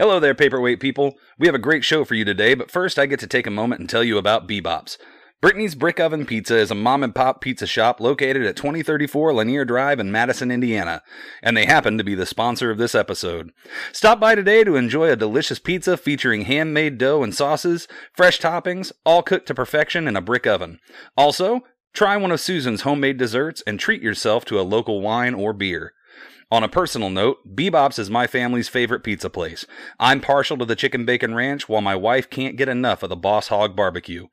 Hello there, paperweight people. We have a great show for you today, but first I get to take a moment and tell you about B-Bop's. Brittany's Brick Oven Pizza is a mom and pop pizza shop located at 2034 Lanier Drive in Madison, Indiana, and they happen to be the sponsor of this episode. Stop by today to enjoy a delicious pizza featuring handmade dough and sauces, fresh toppings, all cooked to perfection in a brick oven. Also, try one of Susan's homemade desserts and treat yourself to a local wine or beer. On a personal note, B-Bop's is my family's favorite pizza place. I'm partial to the chicken bacon ranch while my wife can't get enough of the Boss Hog barbecue.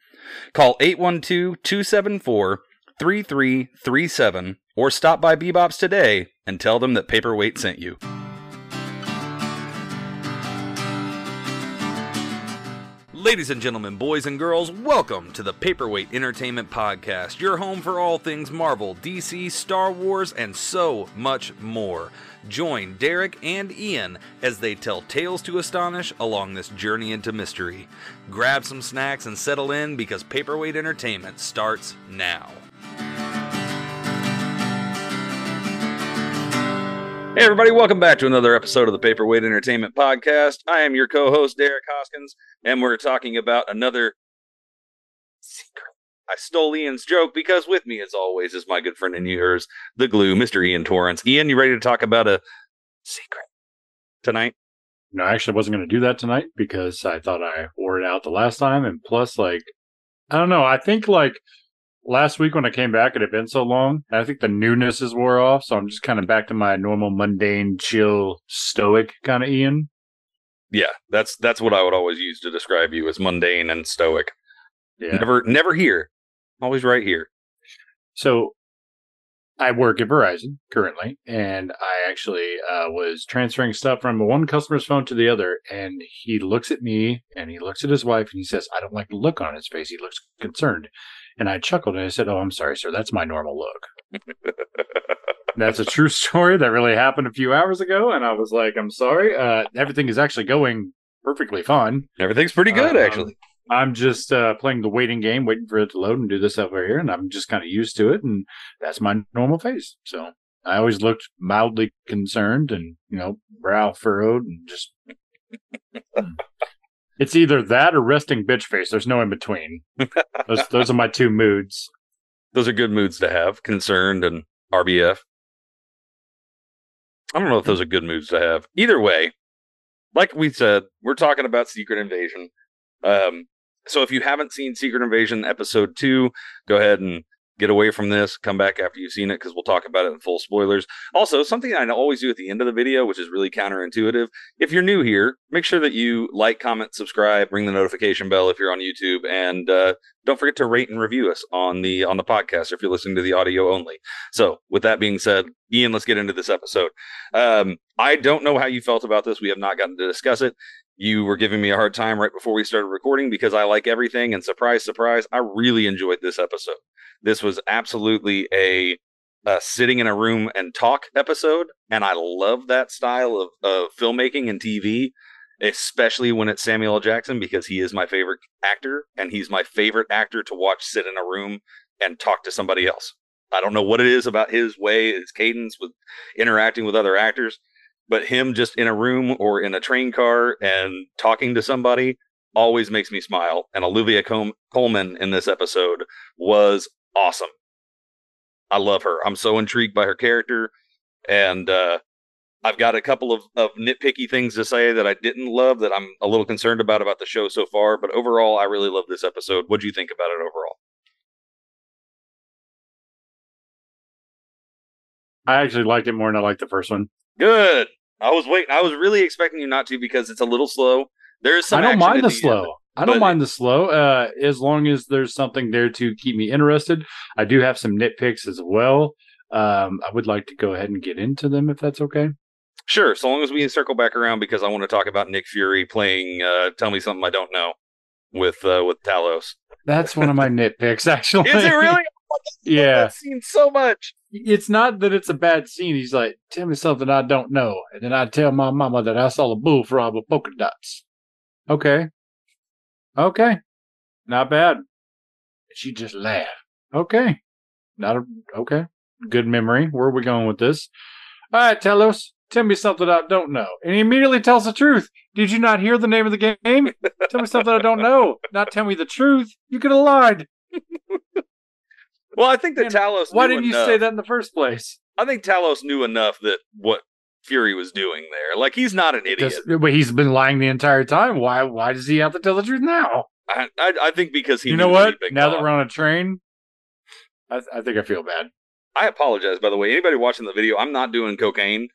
Call 812-274-3337 or stop by B-Bop's today and tell them that Paperweight sent you. Ladies and gentlemen, boys and girls, welcome to the Paperweight Entertainment Podcast, your home for all things Marvel, DC, Star Wars, and so much more. Join Derek and Ian as they tell tales to astonish along this journey into mystery. Grab some snacks and settle in because Paperweight Entertainment starts now. Hey, everybody, welcome back to another episode of the Paperweight Entertainment Podcast. I am your co host, Derek Hoskins, and we're talking about another secret. I stole Ian's joke because with me, as always, is my good friend and yours, the glue, Mr. Ian Torrance. Ian, you ready to talk about a secret tonight? No, I actually wasn't going to do that tonight because I thought I wore it out the last time. And plus, like, I don't know. I think, like, last week when I came back, it had been so long. I think the newness is wore off. So I'm just kind of back to my normal, mundane, chill, stoic kind of Ian. Yeah, that's that's what I would always use to describe you as mundane and stoic. Yeah. Never never here. Always right here. So I work at Verizon currently, and I actually uh, was transferring stuff from one customer's phone to the other. And he looks at me and he looks at his wife and he says, I don't like the look on his face. He looks concerned. And I chuckled and I said, Oh, I'm sorry, sir. That's my normal look. That's a true story that really happened a few hours ago. And I was like, I'm sorry. Uh, everything is actually going perfectly fine. Everything's pretty good, Um, actually. I'm just uh, playing the waiting game, waiting for it to load and do this over here, and I'm just kind of used to it, and that's my normal face. So I always looked mildly concerned, and you know, brow furrowed, and just. It's either that or resting bitch face. There's no in between. Those those are my two moods. Those are good moods to have. Concerned and RBF. I don't know if those are good moods to have. Either way, like we said, we're talking about Secret Invasion. Um, so if you haven't seen Secret Invasion episode two, go ahead and get away from this. Come back after you've seen it because we'll talk about it in full spoilers. Also, something I always do at the end of the video, which is really counterintuitive. If you're new here, make sure that you like, comment, subscribe, ring the notification bell if you're on YouTube, and uh, don't forget to rate and review us on the on the podcast if you're listening to the audio only. So, with that being said, Ian, let's get into this episode. Um, I don't know how you felt about this. We have not gotten to discuss it. You were giving me a hard time right before we started recording because I like everything, and surprise, surprise, I really enjoyed this episode. This was absolutely a, a sitting in a room and talk episode, and I love that style of, of filmmaking and TV especially when it's Samuel L. Jackson because he is my favorite actor and he's my favorite actor to watch sit in a room and talk to somebody else. I don't know what it is about his way, his cadence with interacting with other actors, but him just in a room or in a train car and talking to somebody always makes me smile. And Olivia Col- Colman in this episode was awesome. I love her. I'm so intrigued by her character and uh I've got a couple of, of nitpicky things to say that I didn't love that I'm a little concerned about about the show so far, but overall, I really love this episode. What do you think about it overall? I actually liked it more than I liked the first one. Good. I was waiting. I was really expecting you not to because it's a little slow. There is some. I don't mind the end. slow. I don't mind the slow, uh, as long as there's something there to keep me interested. I do have some nitpicks as well. Um, I would like to go ahead and get into them if that's okay. Sure, so long as we circle back around because I want to talk about Nick Fury playing uh, "Tell Me Something I Don't Know" with uh, with Talos. That's one of my nitpicks, actually. Is it really? yeah. That scene so much. It's not that it's a bad scene. He's like, tell me something I don't know. And then I tell my mama that I saw a bullfrog with polka dots. Okay. Okay. Not bad. She just laughed. Okay. Not a, okay. Good memory. Where are we going with this? All right, Talos. Tell me something I don't know. And he immediately tells the truth. Did you not hear the name of the game? tell me something I don't know. Not tell me the truth. You could have lied. Well, I think that Man, Talos. Why didn't you say that in the first place? I think Talos knew enough that what Fury was doing there. Like he's not an idiot. Because but he's been lying the entire time. Why? Why does he have to tell the truth now? I, I, I think because he. you know what? Now that we're on a train, I, I think I feel bad. I apologize, by the way. Anybody watching the video, I'm not doing cocaine.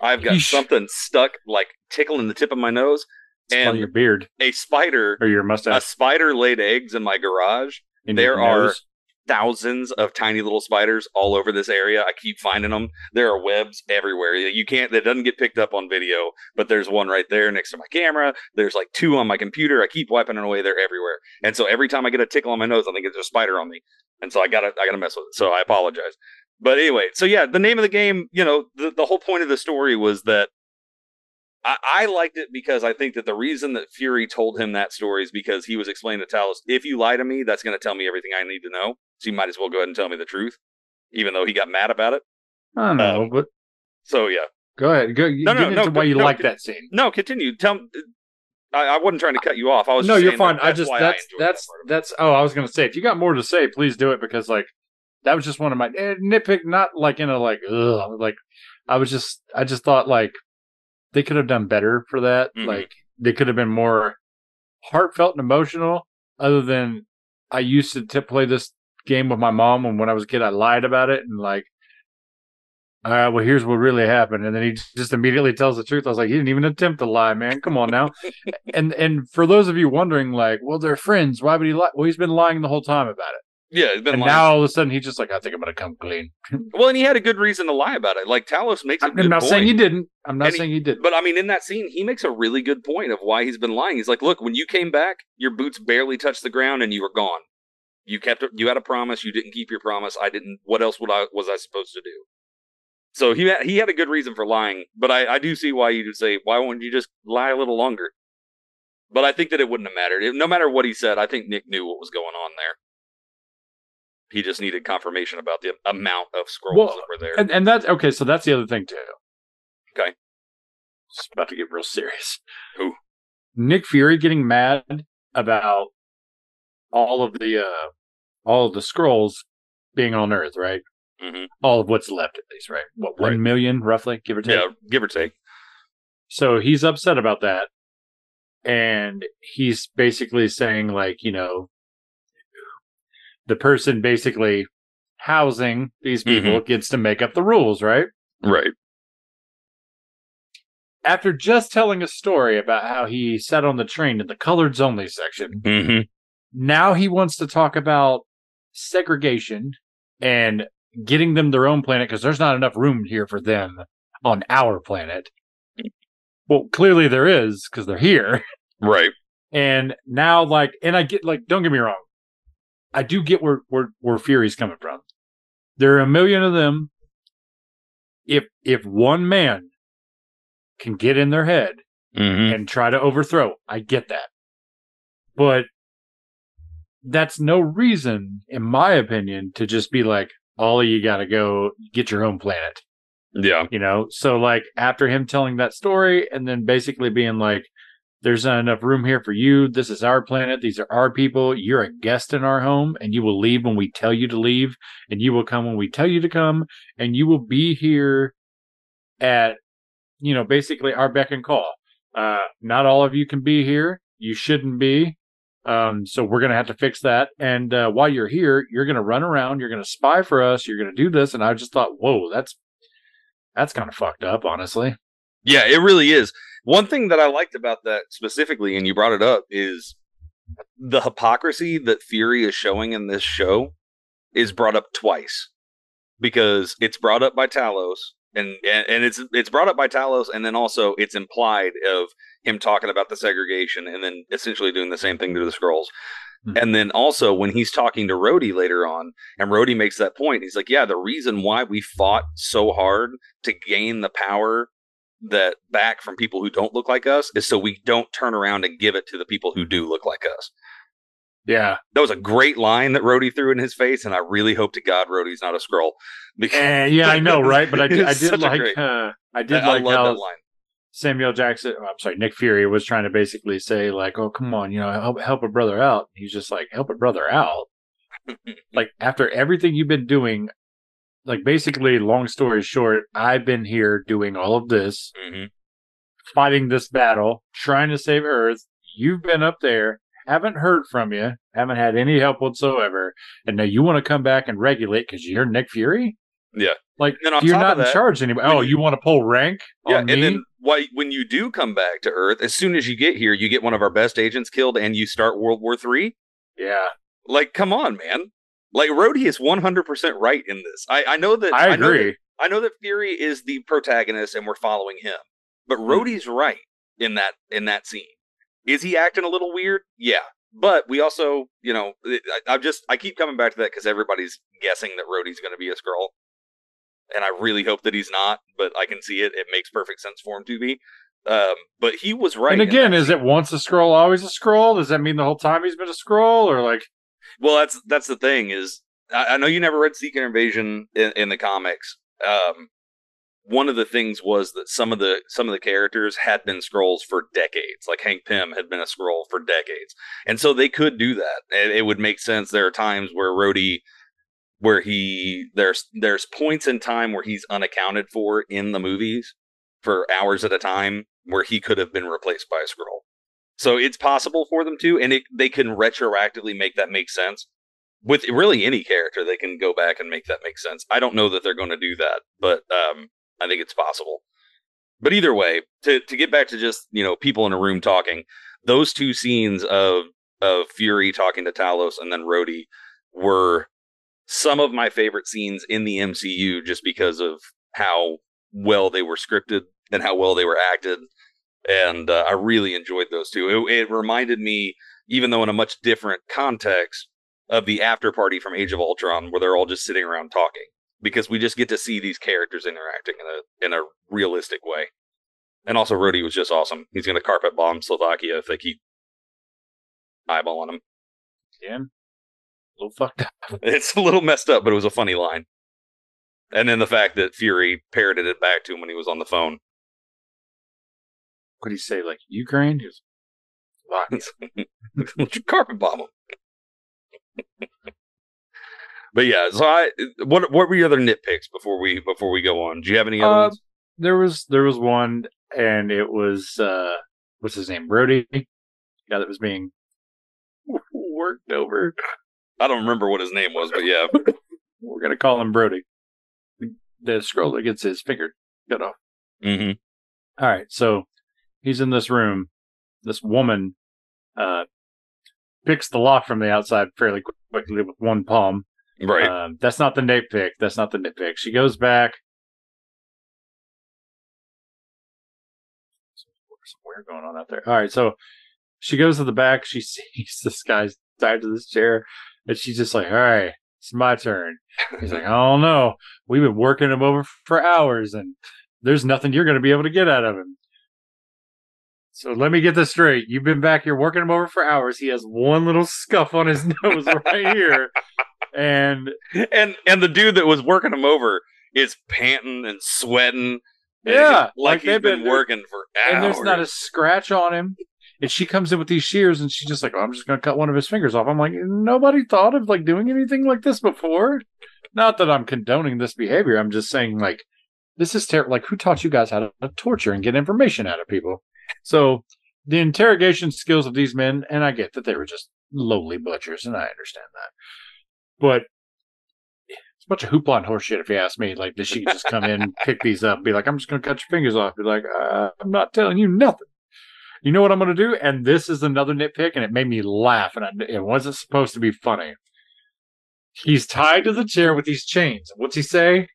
I've got Yeesh. something stuck, like tickling the tip of my nose, It's on and your beard a spider. or your mustache. A spider laid eggs in my garage. in there are- nose. Thousands of tiny little spiders all over this area. I keep finding them. There are webs everywhere. You can't. That doesn't get picked up on video, but there's one right there next to my camera. There's like two on my computer. I keep wiping it away. They're everywhere. And so every time I get a tickle on my nose, I think it's a spider on me. And so I gotta, I gotta mess with it. So I apologize. But anyway, so yeah, the name of the game, you know, the, the whole point of the story was that I, I liked it because I think that the reason that Fury told him that story is because he was explaining to Talos, if you lie to me, that's going to tell me everything I need to know. So you might as well go ahead and tell me the truth, even though he got mad about it. I don't know, um, but So yeah, go ahead. Go No, get no, into no, why you no, like that scene. no, continue. Tell. I, I wasn't trying to cut you off. I was No, you're fine. that I just that's enjoyed that that's that's. Oh, I was gonna say if you got more to say, please do it because like that was just one of my eh, nitpick. Not like in a like ugh, like I was just I just thought like they could have done better for that. Mhm. Like they could have been more heartfelt and emotional. Other than I used to t- play this game with my mom, and when I was a kid, I lied about it and like. All right, well, here's what really happened, and then he just immediately tells the truth. I was like, he didn't even attempt to lie, man. Come on now and and for those of you wondering, like, well, they're friends. Why would he lie? Well, he's been lying the whole time about it. yeah, it's been and lying. now all of a sudden he's just like, I think I'm gonna come clean. well, and he had a good reason to lie about it. Like Talos makes a I'm good not point. saying he didn't. I'm not And saying he didn't. But I mean, in that scene, he makes a really good point of why he's been lying. He's like, "Look, when you came back, your boots barely touched the ground, and you were gone. You kept, you had a promise. You didn't keep your promise. I didn't. What else would I was I supposed to do?" So he had, he had a good reason for lying. But I, I do see why you would say, "Why won't you just lie a little longer?" But I think that it wouldn't have mattered. It- no matter what he said, I think Nick knew what was going on there. He just needed confirmation about the amount of Skrulls Well, that were there. and, and that's okay. So that's the other thing too. Okay. It's about to get real serious. Who? Nick Fury getting mad about all of the uh all of the Skrulls being on Earth, right? hmm All of what's left, at least, right? What Right. one million, roughly, give or take. Yeah, give or take. So he's upset about that. And he's basically saying, like, you know, the person basically housing these people gets to make up the rules, right? Right. After just telling a story about how he sat on the train in the coloreds only section, hmm now he wants to talk about segregation and getting them their own planet because there's not enough room here for them on our planet. Well, clearly there is because they're here. Right. And now, like, and I get like, don't get me wrong, I do get where where where Fury's coming from. There are a million of them. If if one man can get in their head hmm and try to overthrow, I get that. But that's no reason, in my opinion, to just be like, all you got to go get your own planet. Yeah. you know? So like after him telling that story and then basically being like there's not enough room here for you. This is our planet. These are our people. You're a guest in our home and you will leave when we tell you to leave and you will come when we tell you to come and you will be here at you know basically our beck and call. Uh not all of you can be here. You shouldn't be um so we're gonna have to fix that and uh while you're here you're gonna run around you're gonna spy for us you're gonna do this and i just thought whoa that's that's kind of fucked up, honestly. Yeah, it really is. One thing that I liked about that specifically, and you brought it up, is the hypocrisy that Fury is showing in this show is brought up twice because it's brought up by Talos, and and, it's it's brought up by Talos, and then also it's implied of him talking about the segregation, and then essentially doing the same thing to the Skrulls. Mhm. And then also when he's talking to Rhodey later on, and Rhodey makes that point, he's like, "Yeah, the reason why we fought so hard to gain the power that back from people who don't look like us is so we don't turn around and give it to the people who do look like us." Yeah. That was a great line that Rhodey threw in his face, and I really hope to God Rhodey's not a Skrull. Because And yeah, I know, right? But I did, I did like great- uh, I did I, like love how. Samuel Jackson, oh, I'm sorry, Nick Fury was trying to basically say like, "Oh, come on, you know, help help a brother out." He's just like, "Help a brother out." like after everything you've been doing, like basically, long story short, I've been here doing all of this, hmm fighting this battle, trying to save Earth. You've been up there, haven't heard from you, haven't had any help whatsoever, and now you want to come back and regulate because you're Nick Fury. Yeah. Like you're not in that, charge anymore. Oh, you- you want to pull rank Yeah, on and me? then why, when you do come back to Earth, as soon as you get here, you get one of our best agents killed, and you start World War Three. yeah, Like, come on, man! Like, Rhodey is one hundred percent right in this. I, I know that. I know that- agree. I know that Fury is the protagonist, and we're following him. But Hmm. Rhodey's right in that in that scene. Is he acting a little weird? Yeah. But we also, you know, I, I'm just I keep coming back to that because everybody's guessing that Rhodey's going to be a Skrull, and I really hope that he's not. But I can see it; it makes perfect sense for him to be. Um, but he was right. and again, is it once a Skrull, always a Skrull? Does that mean the whole time he's been a Skrull, or like? Well, that's that's the thing is I, I know you never read Secret Invasion in, in the comics. Um, one of the things was that some of the some of the characters had been Skrulls for decades. Like Hank Pym had been a Skrull for decades, and so they could do that. And it would make sense. There are times where Rhodey, where he there's there's points in time where he's unaccounted for in the movies for hours at a time, where he could have been replaced by a Skrull. So it's possible for them to, and it, they can retroactively make that make sense with really any character. They can go back and make that make sense. I don't know that they're going to do that, but um, I think it's possible. But either way, to to get back to just you know people in a room talking, those two scenes of of Fury talking to Talos and then Rhodey were some of my favorite scenes in the MCU, just because of how well they were scripted and how well they were acted and uh, I really enjoyed those two. It, it reminded me, even though in a much different context, of the after party from Age of Ultron, where they're all just sitting around talking, because we just get to see these characters interacting in a in a realistic way. And also, Rhodey was just awesome. He's going to carpet bomb Slovakia if they keep eyeballing him. Again, a little fucked up. It's a little messed up, but it was a funny line. And then the fact that Fury parroted it back to him when he was on the phone. What do he say? Like Ukraine? He was, Your carpet bomb him. but yeah, so I what what were your other nitpicks before we before we go on? Do you have any other Uh, there was there was one, and it was uh, what's his name? Brody, guy that was being worked over. I don't remember what his name was, but yeah. We're gonna call him Brody. The Skrull that gets his finger cut off. hmm All right, so he's in this room. This woman uh, picks the lock from the outside fairly quickly with one palm. Right. Um, that's not the nitpick. That's not the nitpick. She goes back. Some weird going on out there. All right, so she goes to the back. She sees this guy's tied to this chair, and she's just like, "All right, it's my turn." He's like, "I don't know. We've been working him over for hours, and there's nothing you're going to be able to get out of him." So let me get this straight. You've been back here working him over for hours. He has one little scuff on his nose right here. And and and the dude that was working him over is panting and sweating. and Yeah, like, like he's they've been, been- working for hours. and there's not a scratch on him. And she comes in with these shears and she's just like, oh, I'm just gonna cut one of his fingers off. I'm like, nobody thought of like doing anything like this before. Not that I'm condoning this behavior. I'm just saying like this is terrible. Like who taught you guys how to torture and get information out of people? So the interrogation skills of these men, and I get that they were just lowly butchers, and I understand that. But it's a bunch of hoopla and horseshit, if you ask me. Like, does she just come in, pick these up, be like, I'm just going to cut your fingers off? Be like, uh, I'm not telling you nothing. You know what I'm going to do? And this is another nitpick, and it made me laugh, and I, it wasn't supposed to be funny. He's tied to the chair with these chains. What's he say?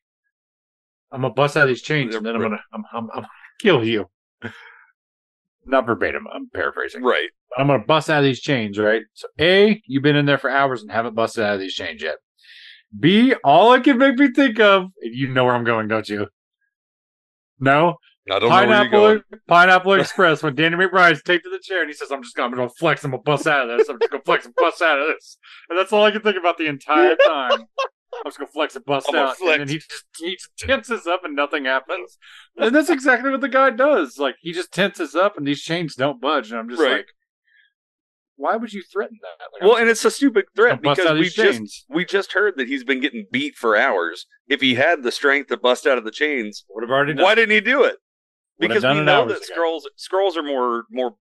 I'm gonna bust out these chains, and then I'm gonna, I'm, I'm, I'm gonna kill you. Not verbatim. I'm paraphrasing. right. I'm gonna bust out of these chains, right? So A, you've been in there for hours and haven't busted out of these chains yet. B, all it can make me think of, you know where I'm going, don't you? No? I don't know where you're Pineapple going. Pineapple Express when Danny McBride's taped to the chair and he says, I'm just gonna, I'm gonna flex, I'm gonna bust out of this. I'm just gonna flex and bust out of this. And that's all I can think about the entire time. I'm just gonna flex and bust I'm out. And then he just he just tenses up and nothing happens. And that's exactly what the guy does. Like he just tenses up and these chains don't budge. And I'm just Right. like, why would you threaten that? Like, Well, and it's a stupid threat gonna bust out because we just chains. we just heard that he's been getting beat for hours. If he had the strength to bust out of the chains, would have already done. why didn't he do it? Because we know that ago. Skrulls Skrulls are more more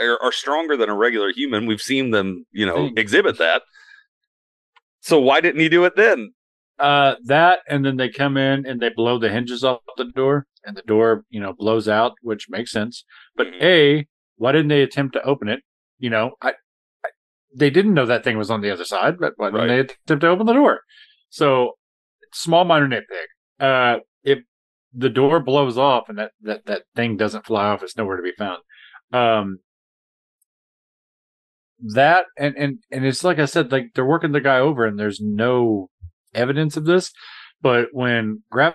are, are stronger than a regular human. We've seen them, you know, exhibit that. So why didn't he do it then? Uh, that and then they come in and they blow the hinges off the door, and the door, you know, blows out, which makes sense. But Mhm. a, why didn't they attempt to open it? You know, I, I they didn't know that thing was on the other side, but why didn't Right. they attempt to open the door? So, small minor nitpick. Uh, if the door blows off and that that that thing doesn't fly off, it's nowhere to be found. Um, that and and and it's like I said, like they're working the guy over, and there's no evidence of this. But when Grav-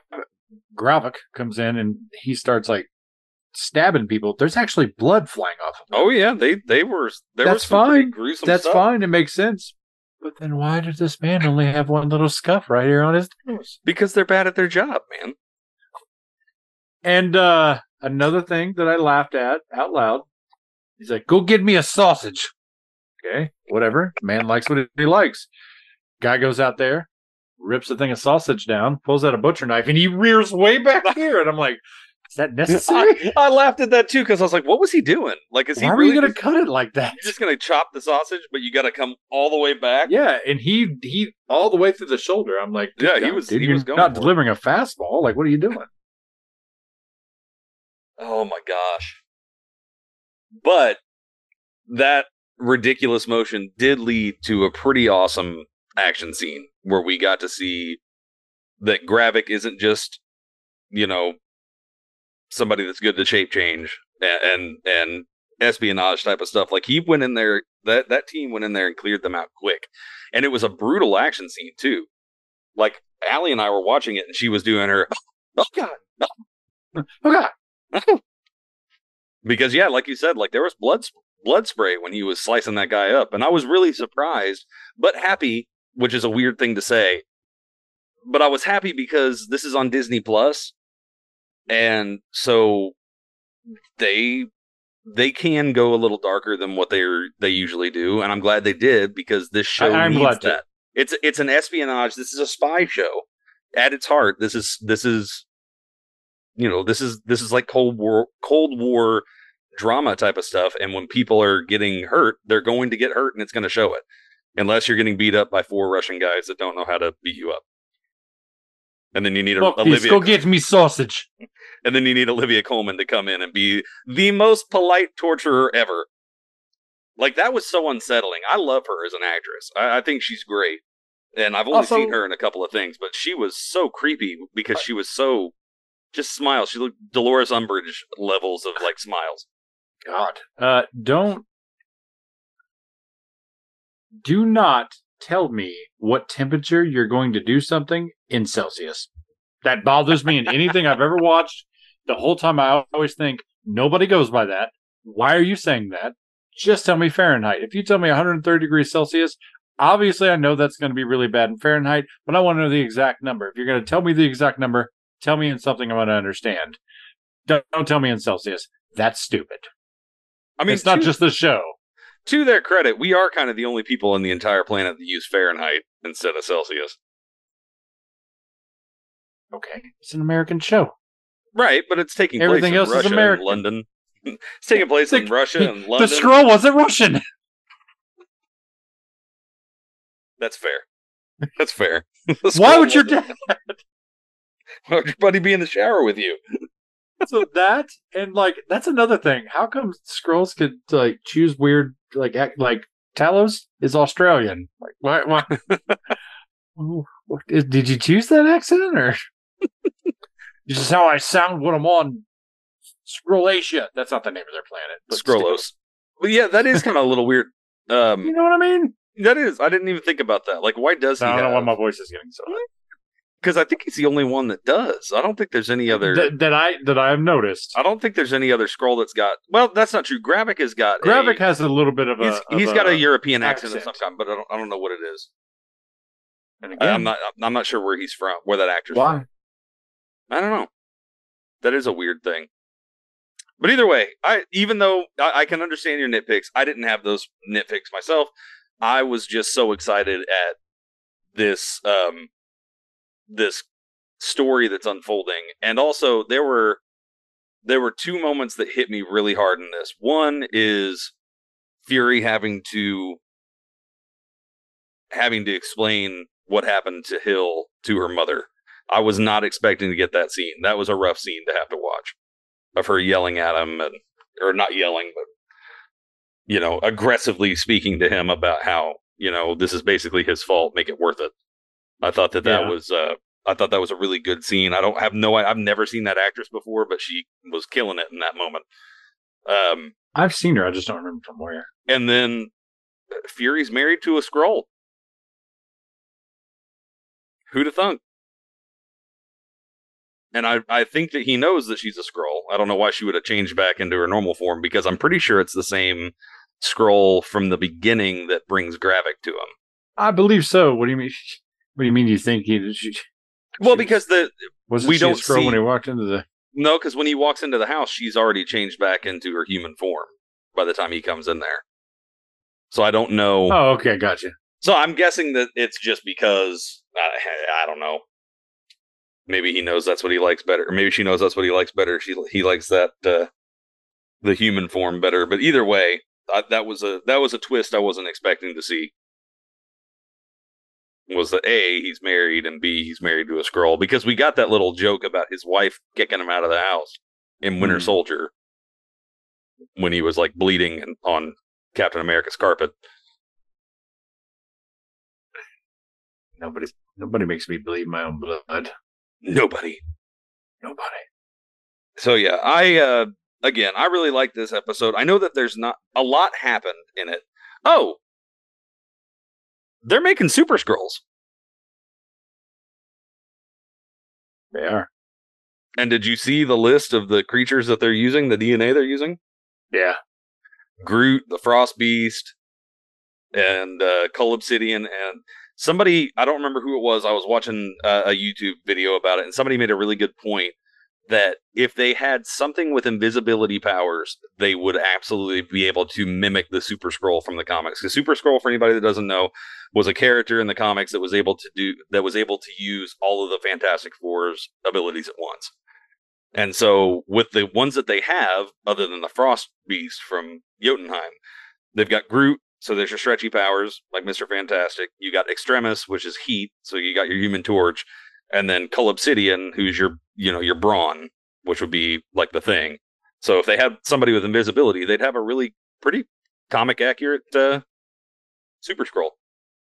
Gravik comes in and he starts like stabbing people, there's actually blood flying off of. Oh yeah, they they were there That's pretty fine. gruesome That's stuff. fine. It makes sense. But then why did this man only have one little scuff right here on his nose? because they're bad at their job, man. And uh another thing that I laughed at out loud, he's like, "Go get me a sausage." Okay, whatever. Man likes what he likes. Guy goes out there, rips the thing of sausage down, pulls out a butcher knife, and he rears way back here. And I'm like, "Is that necessary? I, I laughed at that too because I was like, "What was he doing? Like, is he Why are really you gonna cut it like that?" you're just gonna chop the sausage, but you got to come all the way back?" Yeah, and he he all the way through the shoulder. I'm like, Yeah, he was- dude, he was going not for it." delivering a fastball. Like, what are you doing? Oh my gosh! But that ridiculous motion did lead to a pretty awesome action scene where we got to see that Gravik isn't just, you know, somebody that's good to shape change and, and and espionage type of stuff. Like he went in there, that that team went in there and cleared them out quick, and it was a brutal action scene too. Like Allie and I were watching it, and she was doing her, oh god, Oh God! Because yeah, like you said, like there was blood blood spray when he was slicing that guy up, and I was really surprised but happy, which is a weird thing to say. But I was happy because this is on Disney Plus, and so they they can go a little darker than what they they usually do, and I'm glad they did because this show I- needs that. It's it's an espionage. This is a spy show at its heart. This is this is you know this is this is like Cold War Cold War drama type of stuff. And when people are getting hurt, they're going to get hurt, and it's going to show it. Unless you're getting beat up by four Russian guys that don't know how to beat you up. And then you need a, Look, please Olivia go get me sausage. and then you need Olivia Colman to come in and be the most polite torturer ever. Like that was so unsettling. I love her as an actress. I, I think she's great, and I've only Also- seen her in a couple of things, but she was so creepy because she was so just smiles. She looked Dolores Umbridge levels of like smiles. God. Uh, don't. Do not tell me what temperature you're going to do something in Celsius. That bothers me in anything I've ever watched. The whole time I always think nobody goes by that. Why are you saying that? Just tell me Fahrenheit. If you tell me 130 degrees Celsius, obviously I know that's going to be really bad in Fahrenheit, but I want to know the exact number. If you're going to tell me the exact number, tell me in something I'm going to understand. Don't, don't tell me in Celsius. That's stupid. I mean, it's not to, just the show. to their credit, we are kind of the only people on the entire planet that use Fahrenheit instead of Celsius. Okay, it's an American show. Right, but it's taking Everything place else in is Russia American. and London. it's taking place in Russia and London. The Skrull wasn't Russian. That's fair. That's fair. Why would your dad? Why would your buddy be in the shower with you? so that and like that's another thing. How come Skrulls could like choose weird like act like Talos is Australian? Like why? why? Did you choose that accent or? this is how I sound when I'm on Scrollacia. That's not the name of their planet. but still. Skrullos. But yeah, that is kind of a little weird. You Um, know what I mean? that is. I didn't even think about that. Like, why does he I don't know why my voice is getting so high. Because I think he's the only one that does. I don't think there's any other. that, that I that I have noticed. I don't think there's any other Skrull that's got. Well, that's not true. Gravik has got. Gravik a, has a little bit of a. He's, of he's got a European accent, of some accent. kind, but I don't. I don't know what it is. And I- again, I'm not. I'm not sure where he's from. Where that actor's why? from. I don't know. That is a weird thing. But either way, I even though I, I can understand your nitpicks, I didn't have those nitpicks myself. I was just so excited at this um this story that's unfolding. And also there were there were two moments that hit me really hard in this. One is Fury having to having to explain what happened to Hill to her mother. I was not expecting to get that scene. That was a rough scene to have to watch of her yelling at him and or not yelling, but you know, aggressively speaking to him about how, you know, this is basically his fault, make it worth it. I thought that that Yeah. was uh I thought that was a really good scene. I don't have no I've never seen that actress before, but she was killing it in that moment. Um I've seen her. I just don't remember from where. and then Fury's married to a Skrull. Who'd have thunk? And I, I think that he knows that she's a Skrull. I don't know why she would have changed back into her normal form because I'm pretty sure it's the same Skrull from the beginning that brings Gravik to him. I believe so. What do you mean? What do you mean? You think he? She, Well, she- because the wasn't we she don't a Skrull when he walked into the? no, because when he walks into the house, she's already changed back into her human form by the time he comes in there. So I don't know. Oh, okay, gotcha. So I'm guessing that it's just because I, I don't know. Maybe he knows that's what he likes better, or maybe she knows that's what he likes better. She he likes that uh, the human form better. But either way, I, that was a that was a twist I wasn't expecting to see. Was that a he's married and b he's married to a Skrull because we got that little joke about his wife kicking him out of the house in Winter Mhm. Soldier when he was like bleeding and on Captain America's carpet. Nobody, nobody makes me bleed my own blood. Nobody. Nobody. So yeah, I uh again, I really like this episode. I know that there's not a lot happened in it. Oh. They're making super Skrulls. They are. And did you see the list of the creatures that they're using, the DNA they're using? Yeah. Groot, the Frost Beast, and uh Cull Obsidian and somebody I don't remember who it was. I was watching uh, a YouTube video about it and somebody made a really good point that if they had something with invisibility powers, they would absolutely be able to mimic the Super Skrull from the comics. Because Super Skrull, for anybody that doesn't know, was a character in the comics that was able to do that was able to use all of the Fantastic Four's abilities at once. And so, with the ones that they have, other than the Frost Beast from Jotunheim, they've got Groot, so there's your stretchy powers, like Mr. Fantastic. You got Extremis, which is heat, so you got your Human Torch, and then Cull Obsidian, who's your, you know, your Brawn, which would be like the thing. So if they had somebody with invisibility, they'd have a really pretty comic accurate uh, Super Skrull.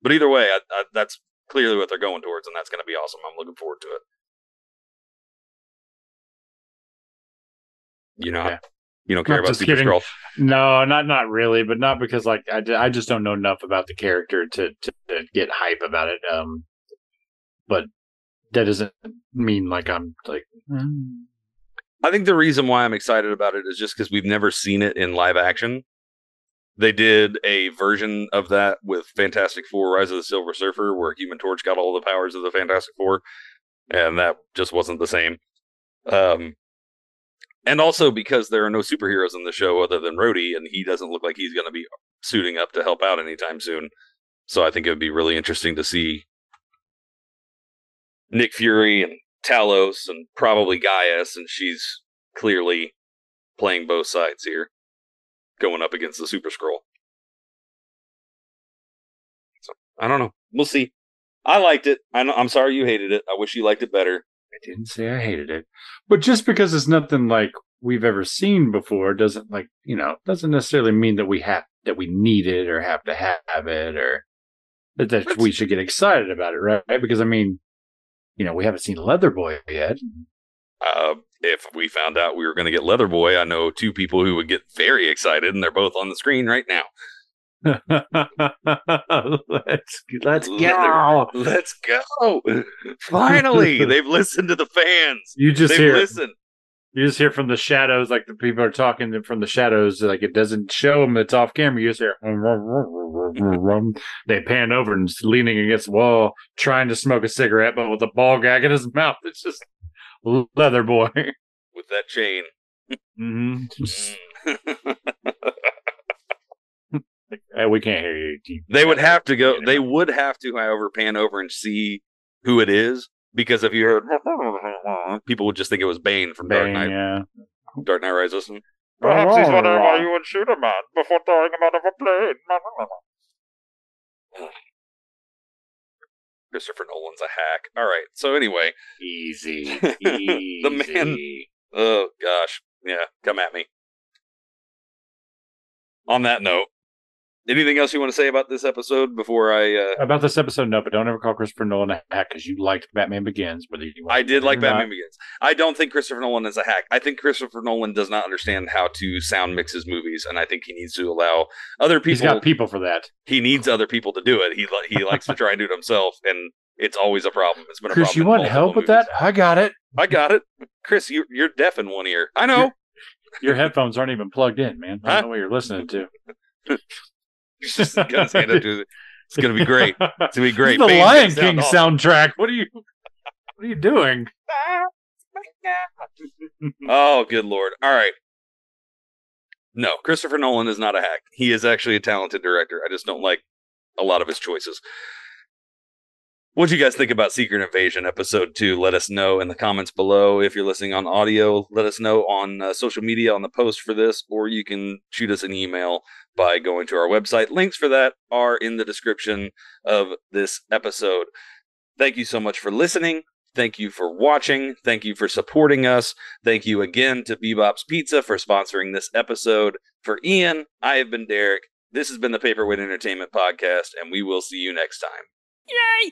But either way, I, I, that's clearly what they're going towards, and that's going to be awesome. I'm looking forward to it. You know, Yeah. you don't care Not about Super kidding. Skrull. No, not not really, but not because like I, I just don't know enough about the character to, to to get hype about it. Um, but that doesn't mean like I'm like. mm. I think the reason why I'm excited about it is just because we've never seen it in live action. They did a version of that with Fantastic Four: Rise of the Silver Surfer, where Human Torch got all the powers of the Fantastic Four, and that just wasn't the same. Um, and also because there are no superheroes in the show other than Rhodey, and he doesn't look like he's going to be suiting up to help out anytime soon. So I think it would be really interesting to see Nick Fury and Talos and probably G'iah, and she's clearly playing both sides here, going up against the Super Skrull. So I don't know. We'll see. I liked it. I know, I'm sorry you hated it. I wish you liked it better. I didn't say I hated it, but just because it's nothing like we've ever seen before doesn't like you know doesn't necessarily mean that we have that we need it or have to have it or that, that we should get excited about it, right? Because I mean, you know, we haven't seen Leatherboy yet. Uh, if we found out we were going to get Leatherboy, I know two people who would get very excited, and they're both on the screen right now. let's let's Leather. go. Let's go. Finally, they've listened to the fans. You just They've hear listened. You just hear from the shadows, like the people are talking from the shadows, like it doesn't show them it's off camera. You just hear they pan over and leaning against the wall, trying to smoke a cigarette, but with a ball gag in his mouth. It's just leather boy. with that chain. mm-hmm. Mm. we can't hear you. They would have to go. They would have to, however, pan over and see who it is because if you heard, people would just think it was Bane from Dark Knight. yeah. Dark Knight Rises. Perhaps he's wondering why you would shoot a man before throwing him out of a plane. Christopher Nolan's a hack. All right. So anyway, Easy. The man- oh gosh, yeah, come at me. On that note, anything else you want to say about this episode before I? Uh, About this episode, no, but don't ever call Christopher Nolan a hack because you liked Batman Begins. Whether you I did like Batman not. Begins. I don't think Christopher Nolan is a hack. I think Christopher Nolan does not understand how to sound mix his movies, and I think he needs to allow other people. He's got people for that. he needs other people to do it. He he likes to try and do it himself, and it's always a problem. It's been a Chris, problem. you want help with that? I got it. I got it, Chris. You, you're deaf in one ear. I know. Your headphones aren't even plugged in, man. I don't know what you're listening to. He's just got his hand up to it. It's gonna be great. It's gonna be great. The Bane's Lion King sound soundtrack. What are you? What are you doing? Oh, good lord. All right. No, Christopher Nolan is not a hack. He is actually a talented director. I just don't like a lot of his choices. What do you guys think about Secret Invasion episode 2? Let us know in the comments below. If you're listening on audio, let us know on uh, social media on the post for this, or you can shoot us an email by going to our website. Links for that are in the description of this episode. Thank you so much for listening. Thank you for watching. Thank you for supporting us. Thank you again to B-Bop's Pizza for sponsoring this episode. For Ian, I have been Derek. This has been the Paperweight Entertainment Podcast, and we will see you next time. Yay!